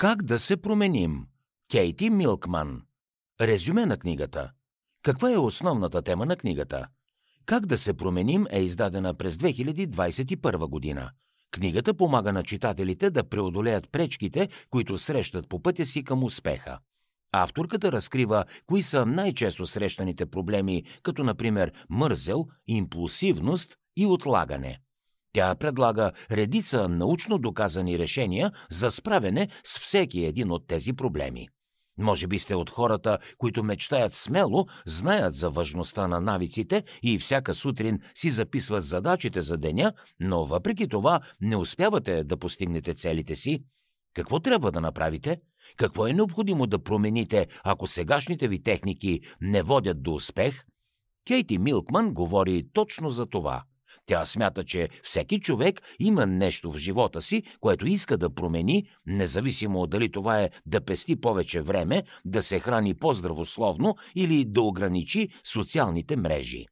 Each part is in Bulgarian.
Как да се променим? Кейти Милкман. Резюме на книгата. Каква е основната тема на книгата? Как да се променим е издадена през 2021 година. Книгата помага на читателите да преодолеят пречките, които срещат по пътя си към успеха. Авторката разкрива кои са най-често срещаните проблеми, като например мързел, импулсивност и отлагане. Тя предлага редица научно доказани решения за справяне с всеки един от тези проблеми. Може би сте от хората, които мечтаят смело, знаят за важността на навиците и всяка сутрин си записват задачите за деня, но въпреки това не успявате да постигнете целите си. Какво трябва да направите? Какво е необходимо да промените, ако сегашните ви техники не водят до успех? Кейти Милкман говори точно за това. Тя смята, че всеки човек има нещо в живота си, което иска да промени, независимо дали това е да пести повече време, да се храни по-здравословно или да ограничи социалните мрежи.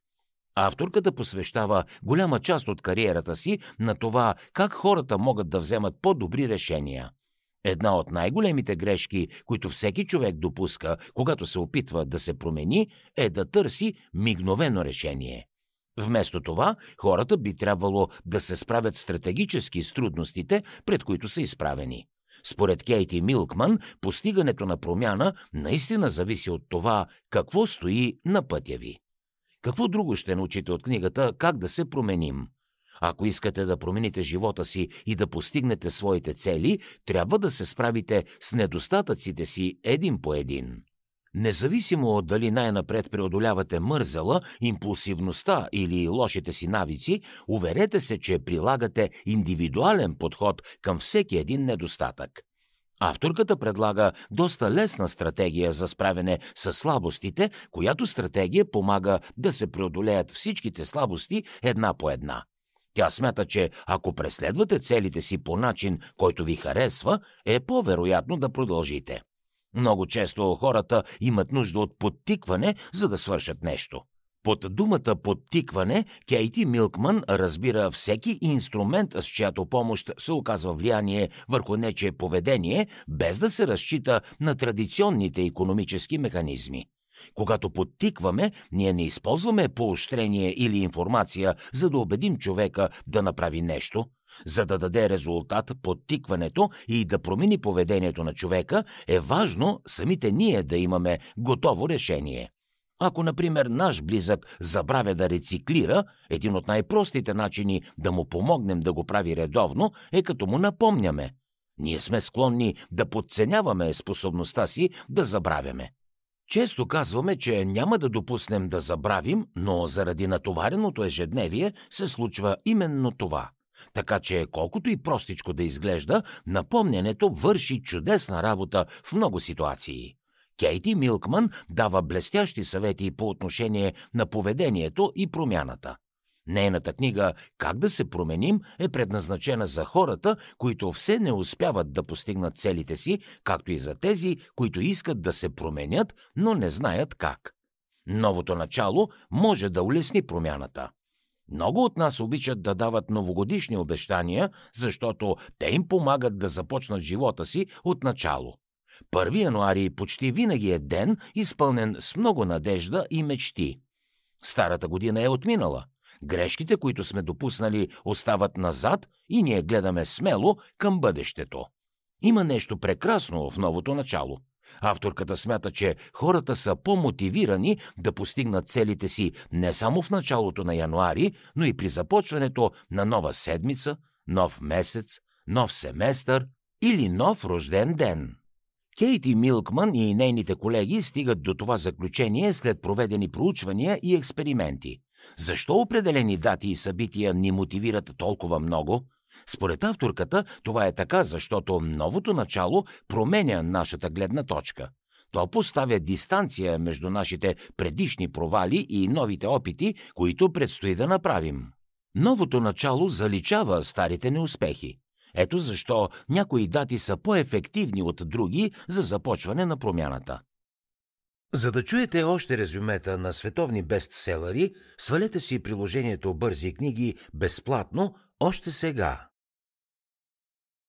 Авторката посвещава голяма част от кариерата си на това как хората могат да вземат по-добри решения. Една от най-големите грешки, които всеки човек допуска, когато се опитва да се промени, е да търси мигновено решение. Вместо това, хората би трябвало да се справят стратегически с трудностите, пред които са изправени. Според Кейти Милкман, постигането на промяна наистина зависи от това какво стои на пътя ви. Какво друго ще научите от книгата Как да се променим? Ако искате да промените живота си и да постигнете своите цели, трябва да се справите с недостатъците си един по един. Независимо от дали най-напред преодолявате мързела, импулсивността или лошите си навици, уверете се, че прилагате индивидуален подход към всеки един недостатък. Авторката предлага доста лесна стратегия за справяне с слабостите, която стратегия помага да се преодолеят всичките слабости една по една. Тя смята, че ако преследвате целите си по начин, който ви харесва, е по-вероятно да продължите. Много често хората имат нужда от подтикване, за да свършат нещо. Под думата подтикване Кейти Милкман разбира всеки инструмент, с чиято помощ се оказва влияние върху нечие поведение, без да се разчита на традиционните економически механизми. Когато подтикваме, ние не използваме поощрение или информация, за да убедим човека да направи нещо – за да даде резултат подтикването и да промени поведението на човека, е важно самите ние да имаме готово решение. Ако, например, наш близък забравя да рециклира, един от най-простите начини да му помогнем да го прави редовно е като му напомняме. Ние сме склонни да подценяваме способността си да забравяме. Често казваме, че няма да допуснем да забравим, но заради натовареното ежедневие се случва именно това – така че, колкото и простичко да изглежда, напомнянето върши чудесна работа в много ситуации. Кейти Милкман дава блестящи съвети по отношение на поведението и промяната. Нейната книга «Как да се променим» е предназначена за хората, които все не успяват да постигнат целите си, както и за тези, които искат да се променят, но не знаят как. Новото начало може да улесни промяната. Много от нас обичат да дават новогодишни обещания, защото те им помагат да започнат живота си от начало. Първи януари почти винаги е ден, изпълнен с много надежда и мечти. Старата година е отминала. Грешките, които сме допуснали, остават назад и ние гледаме смело към бъдещето. Има нещо прекрасно в новото начало. Авторката смята, че хората са по-мотивирани да постигнат целите си не само в началото на януари, но и при започването на нова седмица, нов месец, нов семестър или нов рожден ден. Кейти Милкман и нейните колеги стигат до това заключение след проведени проучвания и експерименти. Защо определени дати и събития ни мотивират толкова много – според авторката, това е така, защото новото начало променя нашата гледна точка. То поставя дистанция между нашите предишни провали и новите опити, които предстои да направим. Новото начало заличава старите неуспехи. Ето защо някои дати са по-ефективни от други за започване на промяната. За да чуете още резюмета на световни бестселери, свалете си приложението Бързи книги безплатно още сега.